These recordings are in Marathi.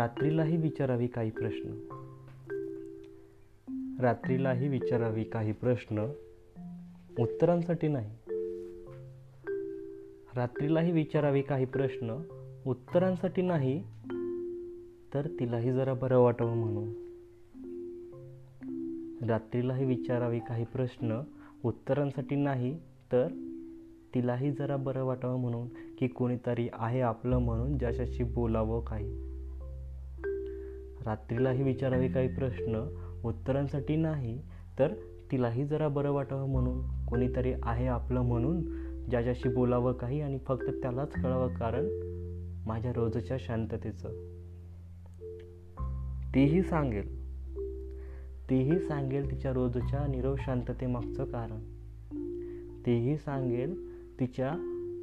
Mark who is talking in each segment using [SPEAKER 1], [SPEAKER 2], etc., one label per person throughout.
[SPEAKER 1] रात्रीलाही विचारावी काही प्रश्न. रात्रीलाही विचारावी काही प्रश्न उत्तरांसाठी नाही. रात्रीलाही विचारावी काही प्रश्न उत्तरांसाठी नाही तर तिलाही जरा बरं वाटावं म्हणून. रात्रीलाही विचारावी काही प्रश्न उत्तरांसाठी नाही तर तिलाही जरा बरं वाटावं म्हणून की कोणीतरी आहे आपलं म्हणून ज्याच्याशी बोलावं काही. रात्रीलाही विचारावे काही प्रश्न उत्तरांसाठी नाही तर तिलाही जरा बरं वाटावं म्हणून. कोणीतरी आहे आपलं म्हणून ज्याच्याशी बोलावं काही आणि फक्त त्यालाच कळावं कारण माझ्या रोजच्या शांततेचं. तीही सांगेल. तीही सांगेल तिच्या रोजच्या निरव शांततेमागचं कारण. तीही सांगेल तिच्या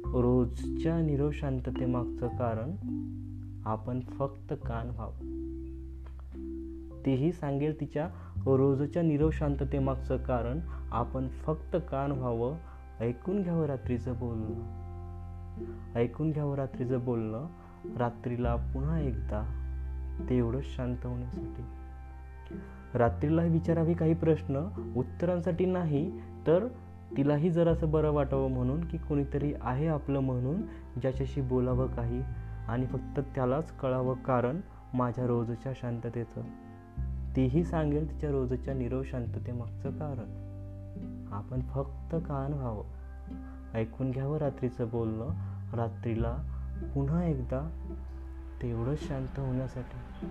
[SPEAKER 1] रोजच्या निरव शांततेमागचं कारण आपण फक्त कान व्हावं. तेही सांगेल तिच्या रोजच्या निरव शांततेमागचं कारण आपण फक्त कान व्हावं ऐकून घ्यावं रात्रीचं बोलणं. ऐकून घ्यावं रात्रीचं बोलणं रात्रीला पुन्हा एकदा तेवढंच शांत होण्यासाठी. रात्रीलाही विचारावी काही प्रश्न उत्तरांसाठी नाही तर तिलाही जरासं बरं वाटावं म्हणून की कोणीतरी आहे आपलं म्हणून ज्याच्याशी बोलावं काही आणि फक्त त्यालाच कळावं कारण माझ्या रोजच्या शांततेचं. तीही सांगेल तिच्या रोजच्या निरव शांततेमागचं कारण. आपण फक्त कान व्हावं. ऐकून घ्यावं रात्रीचं बोलणं. रात्रीला पुन्हा एकदा तेवढंच शांत होण्यासाठी.